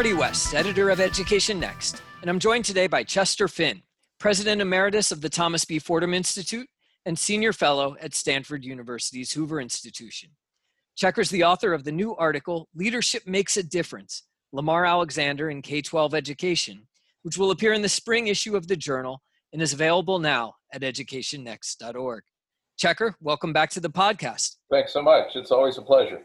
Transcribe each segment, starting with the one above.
Marty West, editor of Education Next, and I'm joined today by Chester Finn, President Emeritus of the Thomas B. Fordham Institute and Senior Fellow at Stanford University's Hoover Institution. Checker's the author of the new article, Leadership Makes a Difference Lamar Alexander in K 12 Education, which will appear in the spring issue of the journal and is available now at educationnext.org. Checker, welcome back to the podcast. Thanks so much. It's always a pleasure.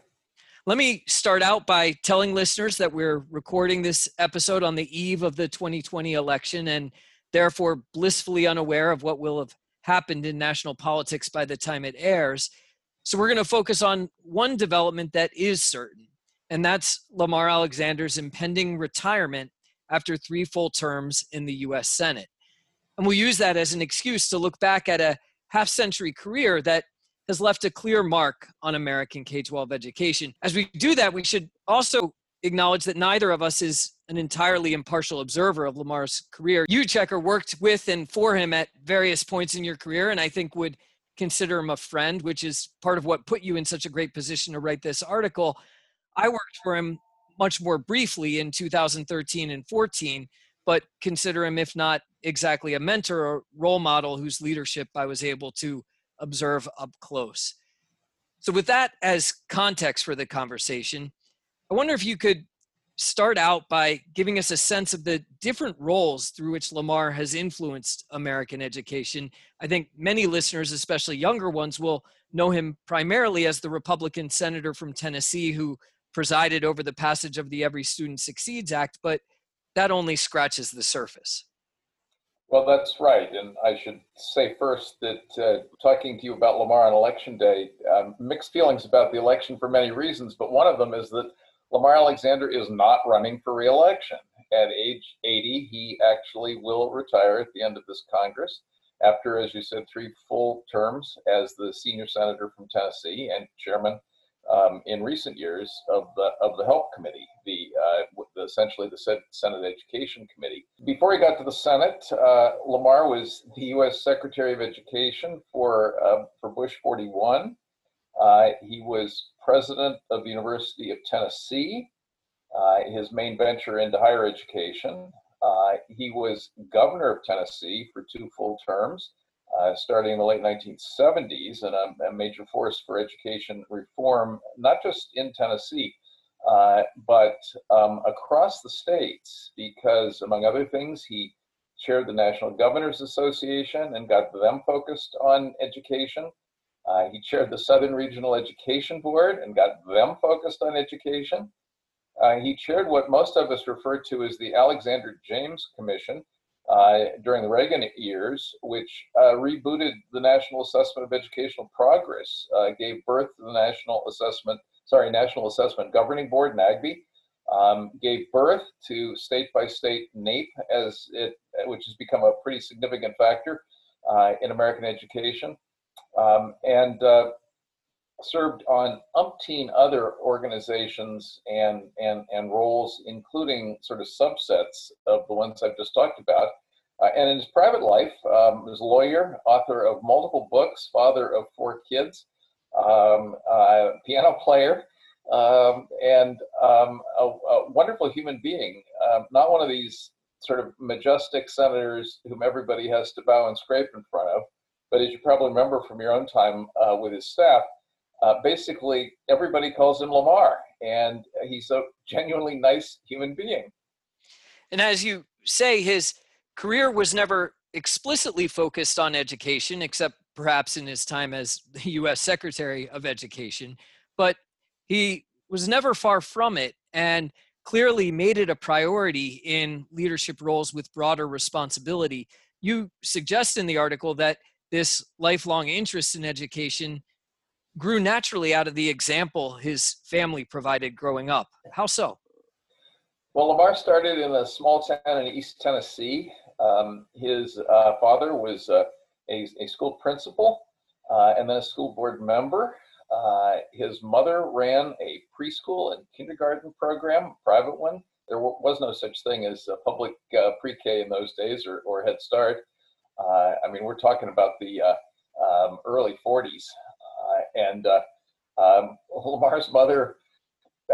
Let me start out by telling listeners that we're recording this episode on the eve of the 2020 election and therefore blissfully unaware of what will have happened in national politics by the time it airs. So we're going to focus on one development that is certain, and that's Lamar Alexander's impending retirement after three full terms in the US Senate. And we'll use that as an excuse to look back at a half century career that has left a clear mark on American K 12 education. As we do that, we should also acknowledge that neither of us is an entirely impartial observer of Lamar's career. You, Checker, worked with and for him at various points in your career, and I think would consider him a friend, which is part of what put you in such a great position to write this article. I worked for him much more briefly in 2013 and 14, but consider him, if not exactly a mentor or role model, whose leadership I was able to observe up close. So, with that as context for the conversation, I wonder if you could start out by giving us a sense of the different roles through which Lamar has influenced American education. I think many listeners, especially younger ones, will know him primarily as the Republican senator from Tennessee who presided over the passage of the Every Student Succeeds Act, but that only scratches the surface. Well, that's right. And I should say first that uh, talking to you about Lamar on election day, um, mixed feelings about the election for many reasons, but one of them is that Lamar Alexander is not running for reelection. At age 80, he actually will retire at the end of this Congress after, as you said, three full terms as the senior senator from Tennessee and chairman um, in recent years of the of the Help Committee, the, uh, the essentially the Senate Education Committee. Before he got to the Senate, uh, Lamar was the U.S. Secretary of Education for uh, for Bush 41. Uh, he was president of the University of Tennessee. Uh, his main venture into higher education. Uh, he was governor of Tennessee for two full terms uh, starting in the late 1970s and a, a, major force for education reform, not just in Tennessee, uh, but um, across the states, because among other things, he chaired the National Governors Association and got them focused on education. Uh, he chaired the Southern Regional Education Board and got them focused on education. Uh, he chaired what most of us refer to as the Alexander James Commission, during the Reagan years, which uh, rebooted the National Assessment of Educational Progress, uh, gave birth to the National Assessment, sorry, National Assessment Governing Board, NAGB, um, gave birth to state by state NAEP, as it, which has become a pretty significant factor uh, in American education. Um, and uh, served on umpteen other organizations and, and, and roles, including sort of subsets of the ones I've just talked about. Uh, and in his private life, um, was a lawyer, author of multiple books, father of four kids, um, uh, piano player, um, and um, a, a, wonderful human being. Um, not one of these sort of majestic senators whom everybody has to bow and scrape in front of, but as you probably remember from your own time uh, with his staff, uh, basically everybody calls him Lamar, and he's a genuinely nice human being. And as you say, his career was never explicitly focused on education, except perhaps in his time as the U.S. Secretary of Education, but he was never far from it and clearly made it a priority in leadership roles with broader responsibility. You suggest in the article that this lifelong interest in education grew naturally out of the example his family provided growing up. How so? Well, Lamar started in a small town in East Tennessee. Um, his uh, father was uh, a, a, school principal uh, and then a school board member. Uh, his mother ran a preschool and kindergarten program, private one. There was no such thing as a public uh, pre K in those days or, or Head Start. Uh, I mean, we're talking about the um, early 40s and uh, um, Lamar's mother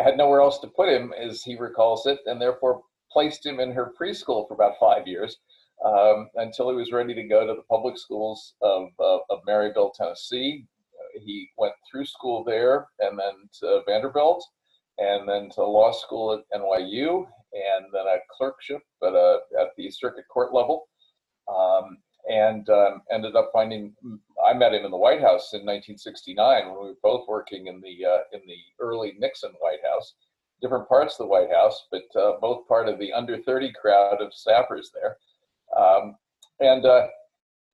had nowhere else to put him, as he recalls it, and therefore placed him in her preschool for about five years um, until he was ready to go to the public schools of, of Maryville, Tennessee. he went through school there and then to Vanderbilt and then to law school at NYU and then a clerkship at, a, at the circuit court level. Um, and um, ended up finding I met him in the White House in 1969 when we were both working in the uh, in the early Nixon White House, different parts of the White House, but uh, both part of the under 30 crowd of staffers there. Um, and uh,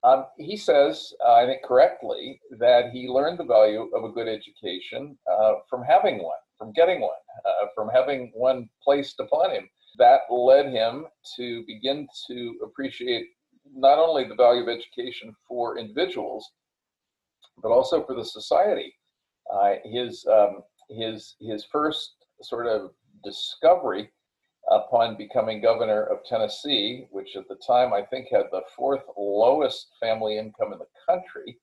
um, he says, uh, I think correctly, that he learned the value of a good education uh, from having one, from getting one, uh, from having one placed upon him. That led him to begin to appreciate not only the value of education for individuals, but also for the society. Uh, his um, his his first sort of discovery upon becoming governor of Tennessee, which at the time I think had the fourth lowest family income in the country.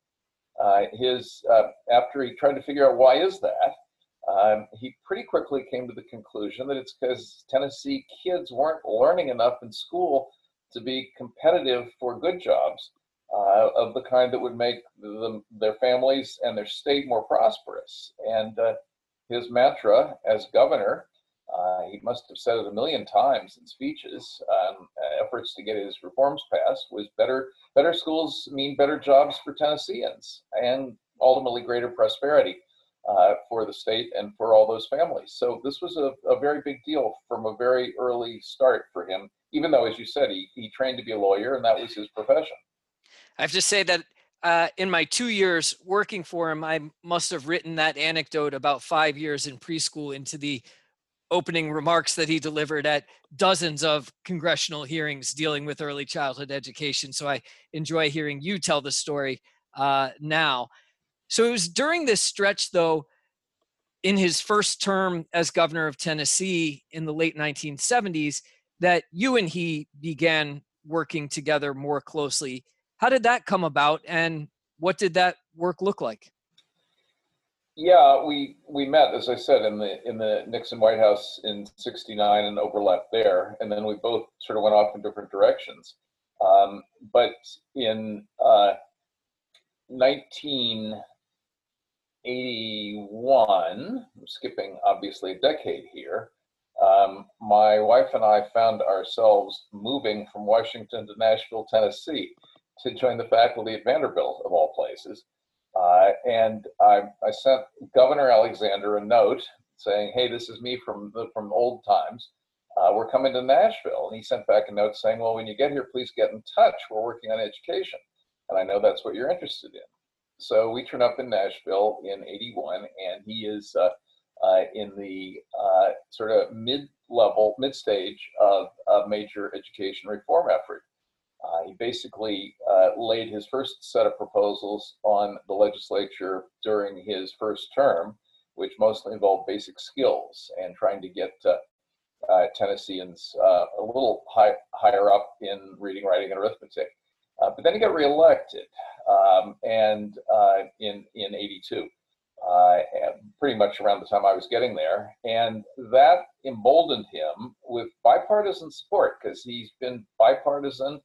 Uh, his uh, after he tried to figure out why is that, um, he pretty quickly came to the conclusion that it's because Tennessee kids weren't learning enough in school to be competitive for good jobs uh, of the kind that would make their families and their state more prosperous. And uh, his mantra as governor, uh, he must have said it a million times in speeches, um, efforts to get his reforms passed, was better, better schools mean better jobs for Tennesseans and ultimately greater prosperity. Uh, for the state and for all those families. So this was a, a very big deal from a very early start for him even though, as you said, he, he trained to be a lawyer and that was his profession. I have to say that uh, in my two years working for him, I must have written that anecdote about five years in preschool into the opening remarks that he delivered at dozens of congressional hearings dealing with early childhood education. So I enjoy hearing you tell the story uh, now. So it was during this stretch, though, in his first term as governor of Tennessee in the late 1970s, that you and he began working together more closely. How did that come about, and what did that work look like? Yeah, we we met, as I said, in the in the Nixon White House in '69 and overlapped there, and then we both sort of went off in different directions. Um, but in uh, 1981, I'm skipping obviously a decade here, um, my wife and I found ourselves moving from Washington to Nashville, Tennessee to join the faculty at Vanderbilt, of all places. Uh, and I, I, sent Governor Alexander a note saying, "Hey, this is me from the, from old times. Uh, we're coming to Nashville." And he sent back a note saying, "Well, when you get here, please get in touch. We're working on education, and I know that's what you're interested in." So we turn up in Nashville in '81, and he is uh, uh, in the uh, sort of mid-level, mid-stage of a major education reform effort. Uh, he basically uh, laid his first set of proposals on the legislature during his first term, which mostly involved basic skills and trying to get uh, uh, Tennesseans a little high, higher up in reading, writing, and arithmetic. But then he got reelected um, and in, in 82 uh, pretty much around the time I was getting there. And that emboldened him with bipartisan support because he's been bipartisan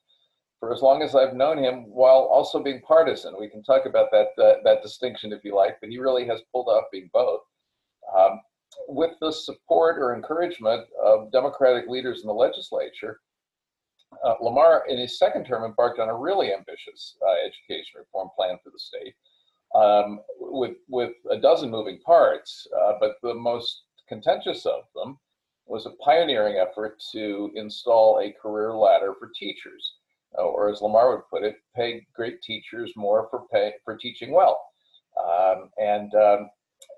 for as long as I've known him while also being partisan. We can talk about that, uh, that distinction if you like, but he really has pulled off being both. Um, with the support or encouragement of Democratic leaders in the legislature, uh, Lamar, in his second term, embarked on a really ambitious uh, education reform plan for the state um, with with a dozen moving parts, uh, but the most contentious of them was a pioneering effort to install a career ladder for teachers, uh, or as Lamar would put it, pay great teachers more for pay for teaching well. Um, and um,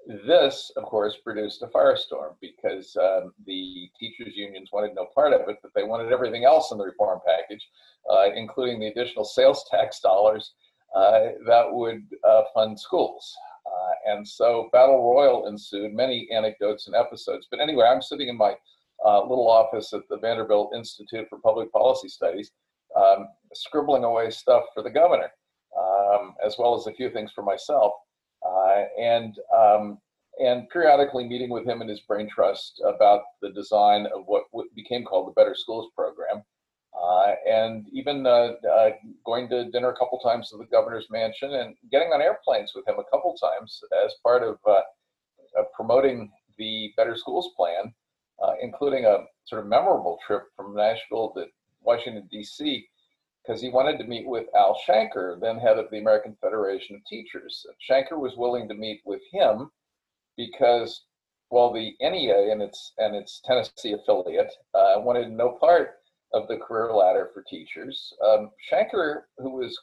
this, of course, produced a firestorm because um, the teachers' unions wanted no part of it, but they wanted everything else in the reform package, uh, including the additional sales tax dollars uh, that would uh, fund schools. Uh, and so battle royal ensued, many anecdotes and episodes. But anyway, I'm sitting in my little office at the Vanderbilt Institute for Public Policy Studies, um, scribbling away stuff for the governor, um, as well as a few things for myself. Uh, and um, and periodically meeting with him and his brain trust about the design of what became called the Better Schools program. Uh, and even uh, uh, going to dinner a couple times to the governor's mansion and getting on airplanes with him a couple times as part of uh, promoting the Better Schools plan, uh, including a sort of memorable trip from Nashville to Washington, D.C., because he wanted to meet with Al Shanker, then head of the American Federation of Teachers. Shanker was willing to meet with him because, well, the NEA and its and its Tennessee affiliate uh, wanted no part of the career ladder for teachers. Um, Shanker, who was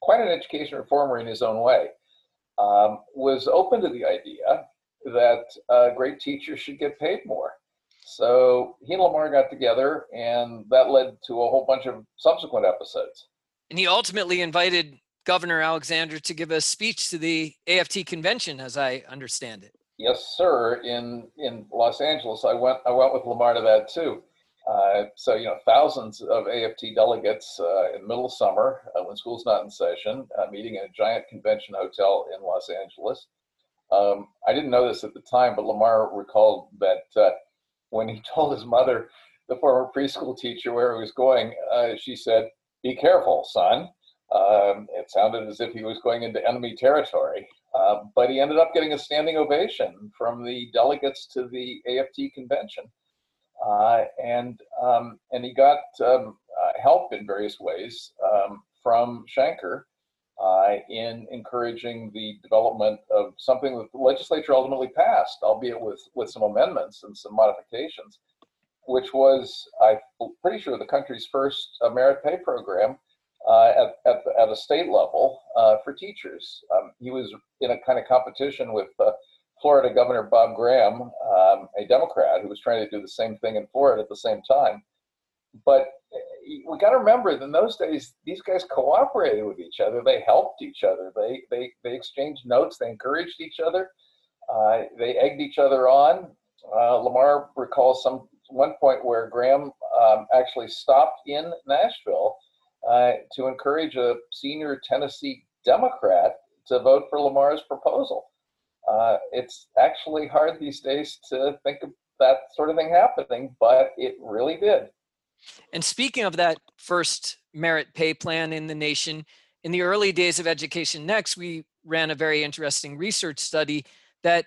quite an education reformer in his own way, um, was open to the idea that uh, great teachers should get paid more. So he and Lamar got together, and that led to a whole bunch of subsequent episodes. And he ultimately invited Governor Alexander to give a speech to the AFT convention, as I understand it. Yes, sir. In in Los Angeles, I went I went with Lamar to that too. Uh, so you know, thousands of AFT delegates uh, in middle of summer uh, when school's not in session, uh, meeting in a giant convention hotel in Los Angeles. Um, I didn't know this at the time, but Lamar recalled that uh, when he told his mother, the former preschool teacher, where he was going, uh, she said, "Be careful, son." Um, it sounded as if he was going into enemy territory, uh, but he ended up getting a standing ovation from the delegates to the AFT convention, uh, and um, and he got um, uh, help in various ways um, from Shanker uh, in encouraging the development of something that the legislature ultimately passed, albeit with, with some amendments and some modifications, which was, I'm pretty sure, the country's first uh, merit pay program uh, at, at, the, at, a state level uh, for teachers. Um, he was in a kind of competition with uh, Florida Governor Bob Graham, um, a Democrat who was trying to do the same thing in Florida at the same time. But we got to remember that in those days these guys cooperated with each other. They helped each other. They they, they exchanged notes. They encouraged each other. Uh, they egged each other on. Uh, lamar recalls some one point where graham um, actually stopped in nashville uh, to encourage a senior tennessee democrat to vote for lamar's proposal. Uh, it's actually hard these days to think of that sort of thing happening but it really did and speaking of that first merit pay plan in the nation, in the early days of Education Next, we ran a very interesting research study that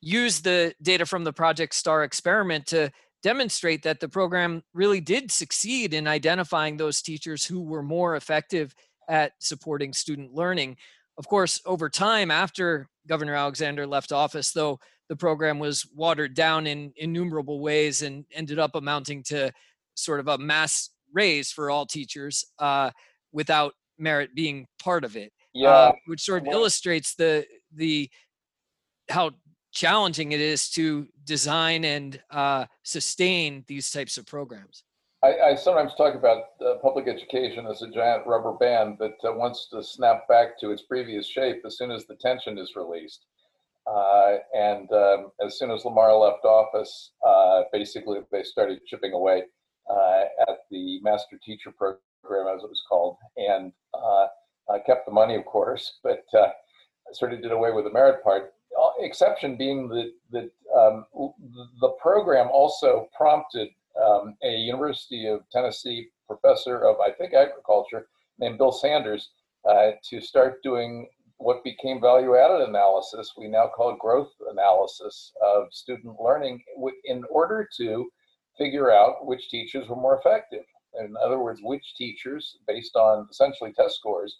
used the data from the Project STAR experiment to demonstrate that the program really did succeed in identifying those teachers who were more effective at supporting student learning. Of course, over time, after Governor Alexander left office, though, the program was watered down in innumerable ways and ended up amounting to sort of a mass raise for all teachers uh, without merit being part of it. Yeah, uh, which sort of illustrates the the how challenging it is to design and uh, sustain these types of programs. I, I sometimes talk about uh, public education as a giant rubber band that uh, wants to snap back to its previous shape as soon as the tension is released. Uh, and um, as soon as Lamar left office, uh, basically they started chipping away at the master teacher program, as it was called, and uh, kept the money, of course, but uh, sort of did away with the merit part. Exception being that that um, the program also prompted um, a University of Tennessee professor of, I think, agriculture named Bill Sanders uh, to start doing what became value added analysis, we now call growth analysis of student learning, in order to figure out which teachers were more effective. In other words, which teachers, based on essentially test scores,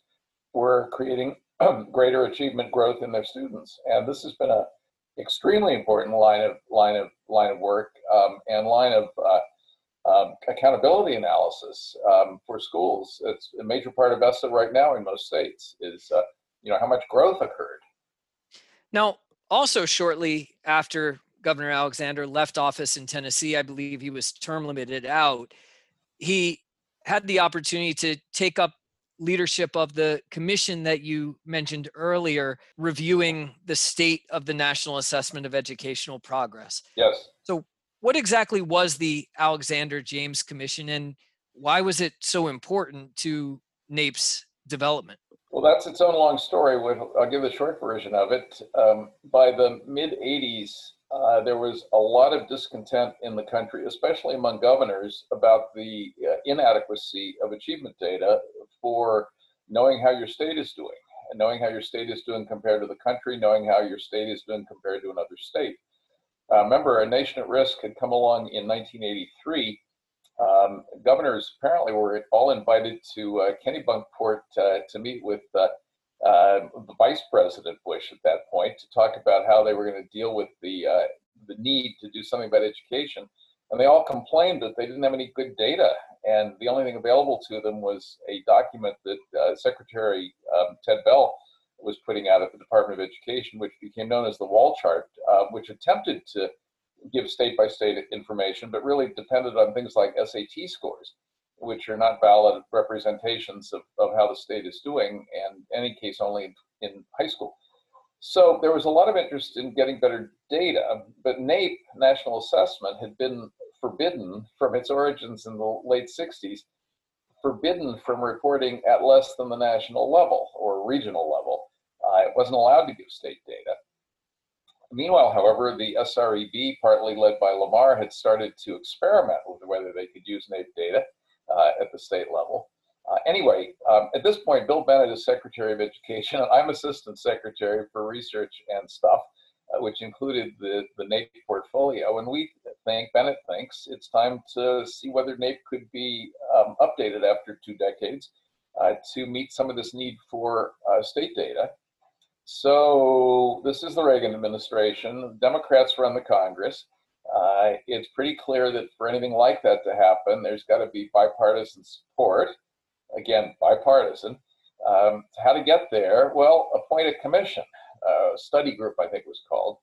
were creating greater achievement growth in their students. And this has been a extremely important line of line of line of work um, and line of uh, um, accountability analysis um, for schools. It's a major part of ESSA right now in most states is uh, you know how much growth occurred. Now, also shortly after Governor Alexander left office in Tennessee, I believe he was term limited out. He had the opportunity to take up leadership of the commission that you mentioned earlier, reviewing the state of the National Assessment of Educational Progress. Yes. So, what exactly was the Alexander James Commission and why was it so important to NAEP's development? Well, that's its own long story. I'll give the short version of it. Um, by the mid 80s, uh, there was a lot of discontent in the country, especially among governors, about the uh, inadequacy of achievement data for knowing how your state is doing, and knowing how your state is doing compared to the country, knowing how your state is doing compared to another state. Uh, remember, a nation at risk had come along in 1983. Um, governors apparently were all invited to uh, Kennebunkport uh, to meet with uh, Vice President Bush at that point to talk about how they were going to deal with the uh, the need to do something about education, and they all complained that they didn't have any good data, and the only thing available to them was a document that uh, Secretary um, Ted Bell was putting out at the Department of Education, which became known as the Wall Chart, uh, which attempted to give state by state information, but really depended on things like SAT scores which are not valid representations of, of how the state is doing, and any case only in, in high school. So there was a lot of interest in getting better data, but NAEP, National Assessment, had been forbidden from its origins in the late 60s, forbidden from reporting at less than the national level or regional level. Uh, it wasn't allowed to give state data. Meanwhile, however, the SREB, partly led by Lamar, had started to experiment with whether they could use NAEP data at the state level. Uh, anyway, um, at this point, Bill Bennett is Secretary of Education. And I'm Assistant Secretary for Research and Stuff, uh, which included the, the NAEP portfolio. And we think, Bennett thinks, it's time to see whether NAEP could be um, updated after two decades uh, to meet some of this need for uh, state data. So this is the Reagan administration. Democrats run the Congress uh, it's pretty clear that for anything like that to happen, there's got to be bipartisan support. Again, bipartisan. Um, how to get there? Well, appoint a commission, study group, I think was called,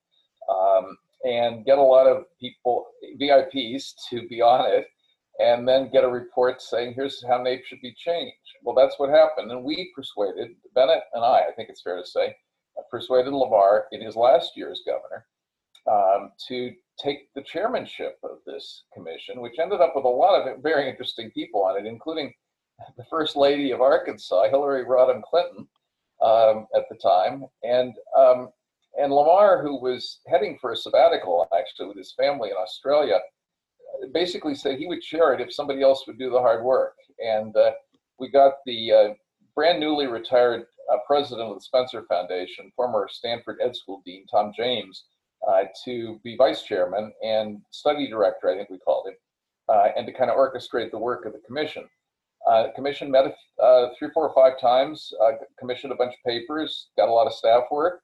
um, and get a lot of people, VIPs, to be on it, and then get a report saying, here's how NAEP should be changed. Well, that's what happened. And we persuaded, Bennett and I, I think it's fair to say, persuaded Lamar in his last year as governor um, to take the chairmanship of this commission, which ended up with a lot of very interesting people on it, including the First Lady of Arkansas, Hillary Rodham Clinton, um, at the time, and um, and Lamar, who was heading for a sabbatical actually with his family in Australia, basically said he would chair it if somebody else would do the hard work. And uh, we got the uh, brand newly retired uh, president of the Spencer Foundation, former Stanford Ed School dean Tom James, uh, to be vice chairman and study director, I think we called him, uh, and to kind of orchestrate the work of the commission. Uh, commission met uh, three, four, or five times, uh, commissioned a bunch of papers, got a lot of staff work,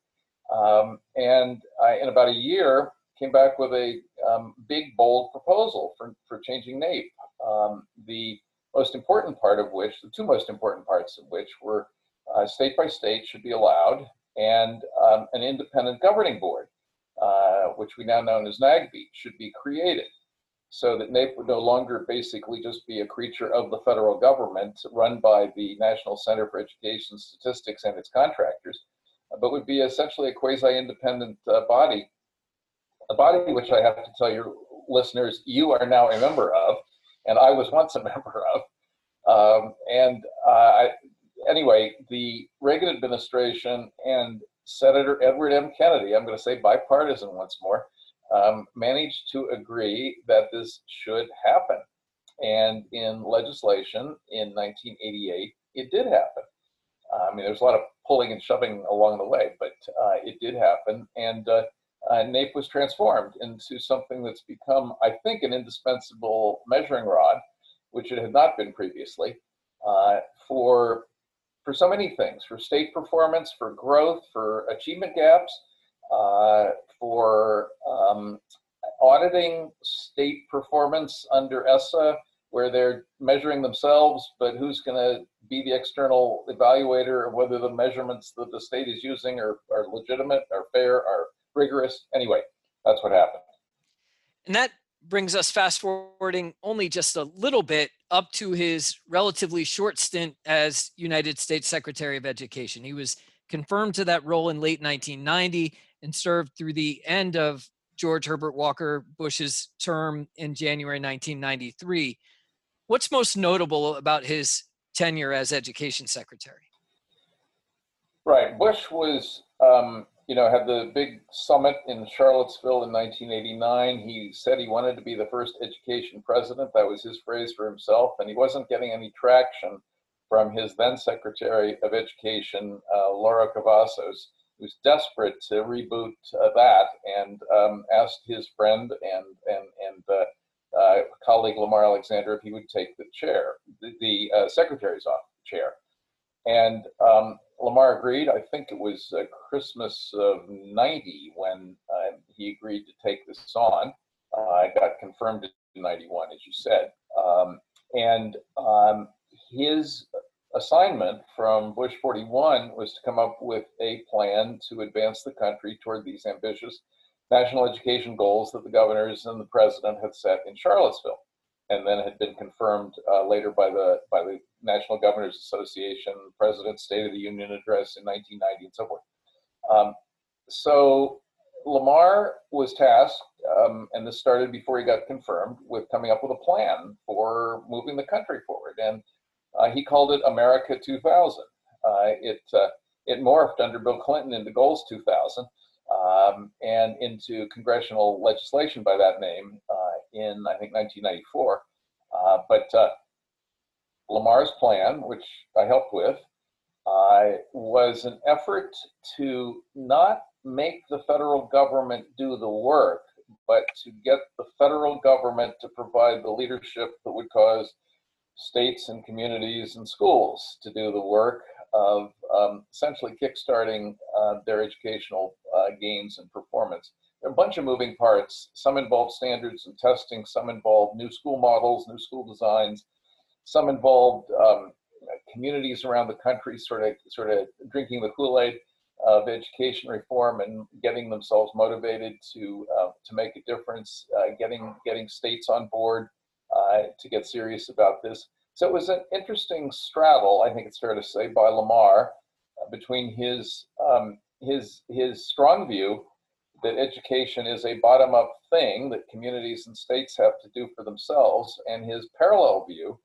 um, and in about a year came back with a um, big, bold proposal for, for changing NAEP. Um, the most important part of which, the two most important parts of which were uh, state by state should be allowed and um, an independent governing board. Which we now know as NAGB, should be created so that NAEP would no longer basically just be a creature of the federal government run by the National Center for Education Statistics and its contractors, but would be essentially a quasi-independent uh, body, a body which I have to tell your listeners you are now a member of, and I was once a member of. Um, and uh, I, anyway, the Reagan administration and Senator Edward M. Kennedy, I'm going to say bipartisan once more, um, managed to agree that this should happen. And in legislation in 1988, it did happen. I mean, there's a lot of pulling and shoving along the way, but uh, it did happen. And uh, uh, NAEP was transformed into something that's become, I think, an indispensable measuring rod, which it had not been previously, uh, for for so many things for state performance, for growth, for achievement gaps, uh, for um, auditing state performance under ESSA, where they're measuring themselves, but who's going to be the external evaluator of whether the measurements that the state is using are, are legitimate, are fair, are rigorous? Anyway, that's what happened. And that brings us fast forwarding only just a little bit up to his relatively short stint as United States Secretary of Education. He was confirmed to that role in late 1990 and served through the end of George Herbert Walker Bush's term in January 1993. What's most notable about his tenure as Education Secretary? Right. Bush was, um, you know, had the big summit in Charlottesville in 1989. He said he wanted to be the first education president. That was his phrase for himself. And he wasn't getting any traction from his then Secretary of Education, uh, Lauro Cavazos, who's desperate to reboot uh, that and um, asked his friend and, and, and uh, uh colleague Lamar Alexander if he would take the chair, the, the uh, secretary's office chair. And um, Lamar agreed. I think it was uh, Christmas of 90 when uh, he agreed to take this on. Uh, I got confirmed in 91, as you said. Um, and um, his assignment from Bush 41 was to come up with a plan to advance the country toward these ambitious national education goals that the governors and the president had set in Charlottesville and then had been confirmed uh, later by the by the National Governors Association, President's State of the Union address in 1990, and so forth. Um, so Lamar was tasked, um, and this started before he got confirmed, with coming up with a plan for moving the country forward, and uh, he called it America 2000. Uh, it uh, it morphed under Bill Clinton into Goals 2000. Um, and into congressional legislation by that name uh, in, I think, 1994. Uh, but uh, Lamar's plan, which I helped with, uh, was an effort to not make the federal government do the work, but to get the federal government to provide the leadership that would cause states and communities and schools to do the work of um, essentially kickstarting uh, their educational uh, gains and performance. There are a bunch of moving parts. Some involve standards and testing, some involve new school models, new school designs, some involved um, communities around the country sort of sort of drinking the Kool-Aid of education reform and getting themselves motivated to uh, to make a difference, uh, getting getting states on board uh, to get serious about this. So it was an interesting straddle, I think it's fair to say, by Lamar uh, between his um, his his strong view that education is a bottom-up thing that communities and states have to do for themselves, and his parallel view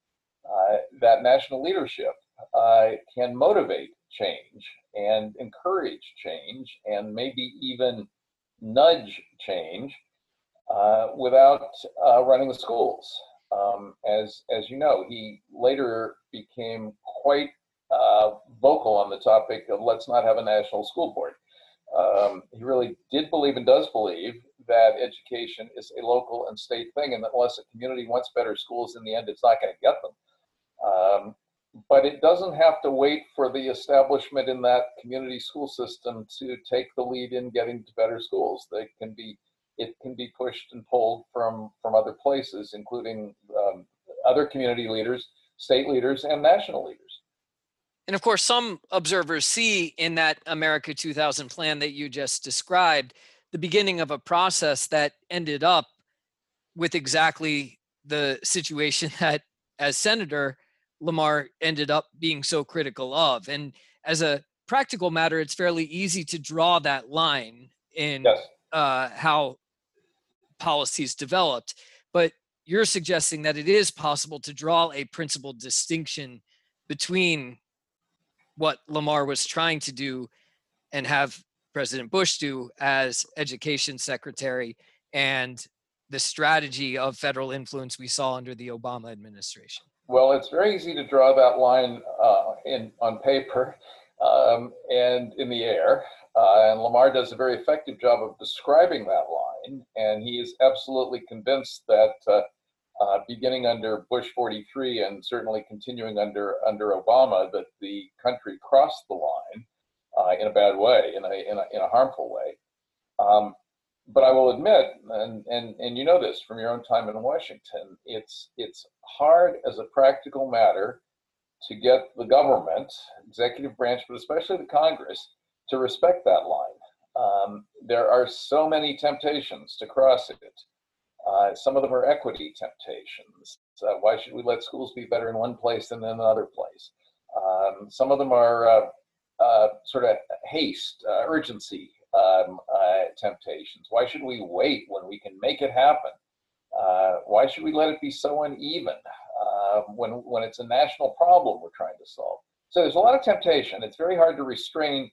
that national leadership uh, can motivate change and encourage change and maybe even nudge change uh, without uh, running the schools. Um, as as you know, he later became quite uh, vocal on the topic of let's not have a national school board. Um, he really did believe and does believe that education is a local and state thing, and that unless a community wants better schools, in the end, it's not going to get them. Um, but it doesn't have to wait for the establishment in that community school system to take the lead in getting to better schools. They can be it can be pushed and pulled from from other places, including um, other community leaders, state leaders, and national leaders. And of course, some observers see in that America 2000 plan that you just described the beginning of a process that ended up with exactly the situation that, as senator, Lamar ended up being so critical of. And as a practical matter, it's fairly easy to draw that line in yes. uh, how policies developed. But you're suggesting that it is possible to draw a principled distinction between what Lamar was trying to do and have President Bush do as education secretary and the strategy of federal influence we saw under the Obama administration? Well, it's very easy to draw that line uh, in on paper um, and in the air. Uh, and Lamar does a very effective job of describing that line. And he is absolutely convinced that uh, uh, beginning under Bush 43 and certainly continuing under under Obama, that the country crossed the line uh, in a bad way, in a, in a, in a harmful way. Um, but I will admit, and, and, and you know this from your own time in Washington, it's, it's hard as a practical matter to get the government, executive branch, but especially the Congress, to respect that line. Um, there are so many temptations to cross it. Uh, some of them are equity temptations. So why should we let schools be better in one place than in another place? Um, some of them are uh, uh, sort of haste, uh, urgency um, uh, temptations. Why should we wait when we can make it happen? Uh, why should we let it be so uneven when, when it's a national problem we're trying to solve? so there's a lot of temptation. It's very hard to restrain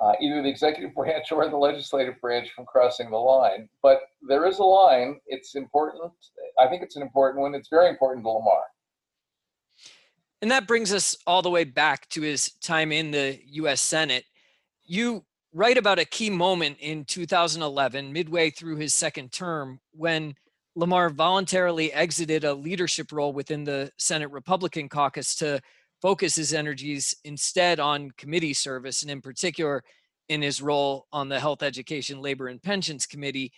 uh, either the executive branch or the legislative branch from crossing the line. But there is a line. It's important. I think it's an important one. It's very important to Lamar. And that brings us all the way back to his time in the US Senate. You write about a key moment in 2011, midway through his second term, when Lamar voluntarily exited a leadership role within the Senate Republican caucus to focus his energies instead on committee service, and in particular, in his role on the Health, Education, Labor, and Pensions Committee.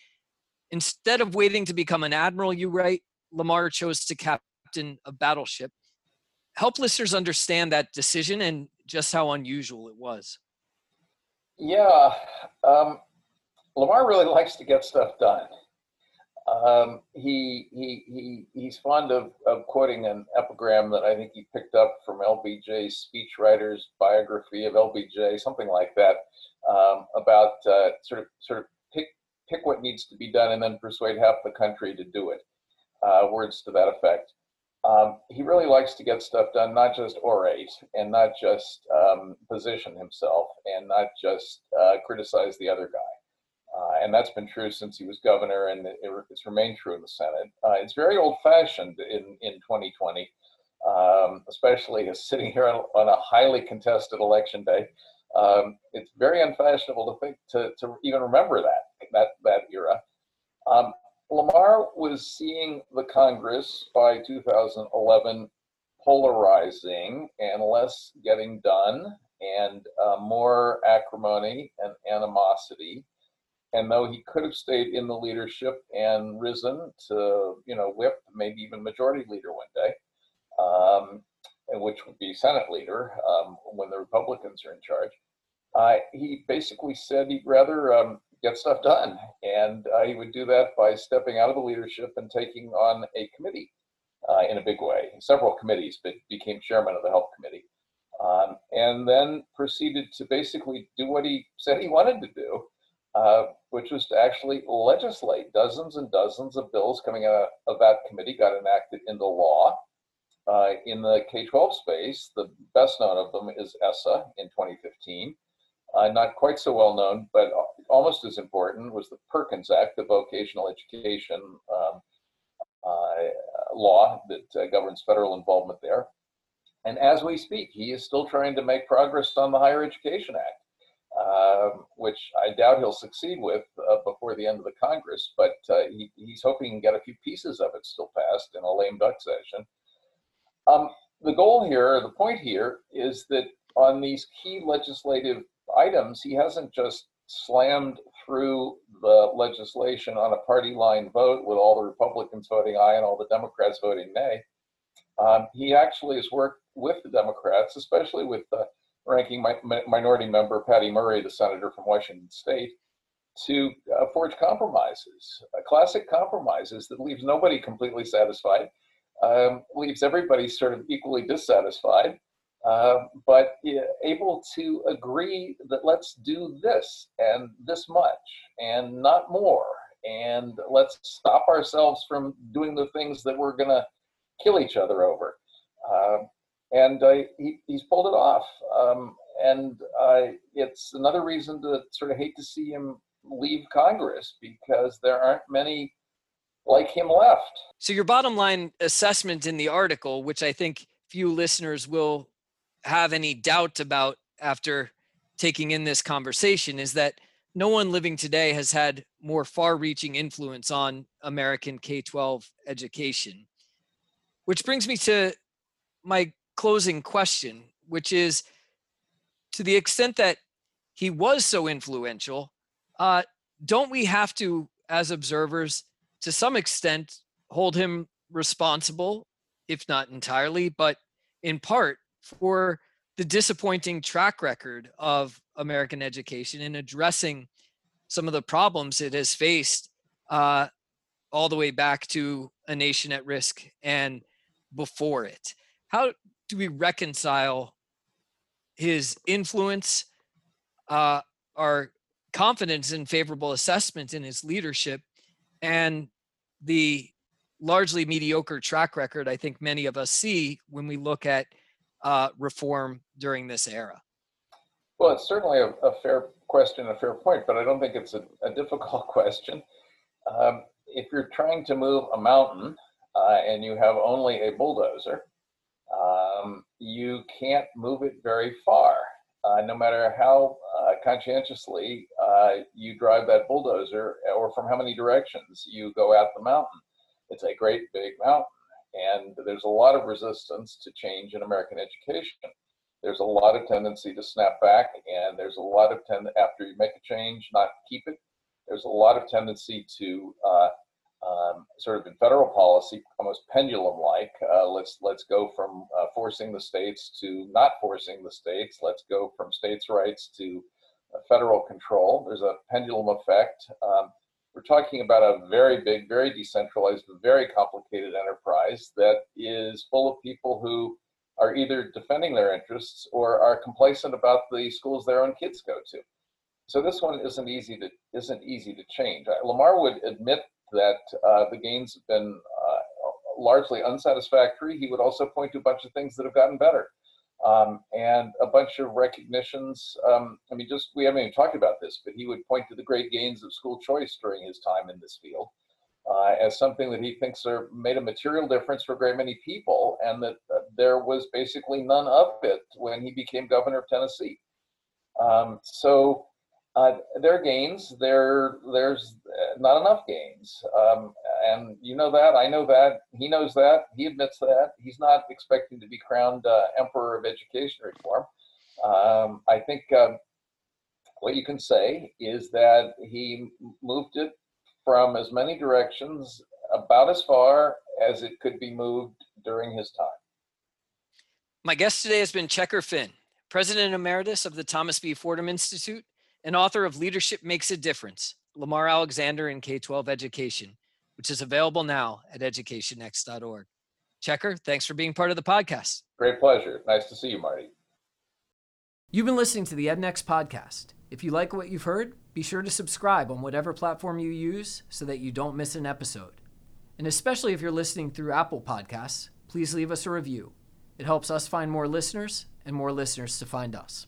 Instead of waiting to become an admiral, you write, Lamar chose to captain a battleship. Help listeners understand that decision and just how unusual it was. Yeah, um, Lamar really likes to get stuff done. Um, he, he, he, he's fond of, of quoting an epigram that I think he picked up from LBJ's speechwriter's biography of LBJ, something like that, um, about uh, sort of sort of pick pick what needs to be done and then persuade half the country to do it. Uh, words to that effect. Um, he really likes to get stuff done, not just orate and not just um, position himself and not just uh, criticize the other guy. Uh, and that's been true since he was governor, and it, it's remained true in the Senate. Uh, it's very old-fashioned in in 2020, um, especially as sitting here on, on, a highly contested election day. Um, it's very unfashionable to think to, to even remember that that that era. Um, Lamar was seeing the Congress by 2011 polarizing and less getting done, and uh, more acrimony and animosity. And though he could have stayed in the leadership and risen to, you know, whip, maybe even majority leader one day, um, which would be Senate leader um, when the Republicans are in charge, uh, he basically said he'd rather um, get stuff done. And uh, he would do that by stepping out of the leadership and taking on a committee uh, in a big way. Several committees, but became chairman of the health committee. Um, and then proceeded to basically do what he said he wanted to do, uh, which was to actually legislate. Dozens and dozens of bills coming out of that committee got enacted into law. Uh, in the K 12 space, the best known of them is ESSA in 2015. Uh, not quite so well known, but almost as important, was the Perkins Act, the vocational education um, uh, law that uh, governs federal involvement there. And as we speak, he is still trying to make progress on the Higher Education Act. Um, which I doubt he'll succeed with uh, before the end of the Congress, but uh, he, he's hoping to get a few pieces of it still passed in a lame duck session. Um, the goal here, the point here, is that on these key legislative items, he hasn't just slammed through the legislation on a party line vote with all the Republicans voting aye and all the Democrats voting nay. Um, he actually has worked with the Democrats, especially with the ranking mi- minority member Patty Murray, the senator from Washington State, to uh, forge compromises, uh, classic compromises that leaves nobody completely satisfied, um, leaves everybody sort of equally dissatisfied, uh, but able to agree that let's do this and this much and not more, and let's stop ourselves from doing the things that we're going to kill each other over. Uh, and uh, he, he's pulled it off. Um, and it's another reason to sort of hate to see him leave Congress because there aren't many like him left. So, your bottom line assessment in the article, which I think few listeners will have any doubt about after taking in this conversation, is that no one living today has had more far reaching influence on American K 12 education. Which brings me to my closing question, which is to the extent that he was so influential, uh, don't we have to, as observers, to some extent, hold him responsible, if not entirely, but in part for the disappointing track record of American education in addressing some of the problems it has faced uh, all the way back to a nation at risk and before it. How do we reconcile his influence, uh, our confidence in favorable assessment in his leadership, and the largely mediocre track record I think many of us see when we look at uh, reform during this era? Well, it's certainly a, a, fair question, a fair point, but I don't think it's a, a difficult question. Um, if you're trying to move a mountain uh, and you have only a bulldozer, um, you can't move it very far. Uh, no matter how uh, conscientiously uh, you drive that bulldozer or from how many directions you go out the mountain. It's a great big mountain, and there's a lot of resistance to change in American education. There's a lot of tendency to snap back, and there's a lot of tend after you make a change, not keep it. There's a lot of tendency to uh, um, sort of in federal policy, almost pendulum-like. Uh, let's let's go from uh, forcing the states to not forcing the states. Let's go from states' rights to uh, federal control. There's a pendulum effect. Um, we're talking about a very big, very decentralized, very complicated enterprise that is full of people who are either defending their interests or are complacent about the schools their own kids go to. So this one isn't easy to isn't easy to change. Lamar would admit that uh, the gains have been uh, largely unsatisfactory. He would also point to a bunch of things that have gotten better. Um, and a bunch of recognitions. Um, I mean, just we haven't even talked about this, but he would point to the great gains of school choice during his time in this field uh, as something that he thinks are made a material difference for a great many people, and that uh, there was basically none of it when he became governor of Tennessee. Um, so uh, there are gains. There, there's uh, not enough gains, um, and you know that. I know that. He knows that. He admits that. He's not expecting to be crowned uh, emperor of education reform. Um, I think um, what you can say is that he moved it from as many directions about as far as it could be moved during his time. My guest today has been Checker Finn, President Emeritus of the Thomas B. Fordham Institute and author of Leadership Makes a Difference Lamar Alexander in K 12 Education, which is available now at educationnext.org. Checker, thanks for being part of the podcast. Great pleasure. Nice to see you, Marty. You've been listening to the EdNext podcast. If you like what you've heard, be sure to subscribe on whatever platform you use so that you don't miss an episode. And especially if you're listening through Apple Podcasts, please leave us a review. It helps us find more listeners and more listeners to find us.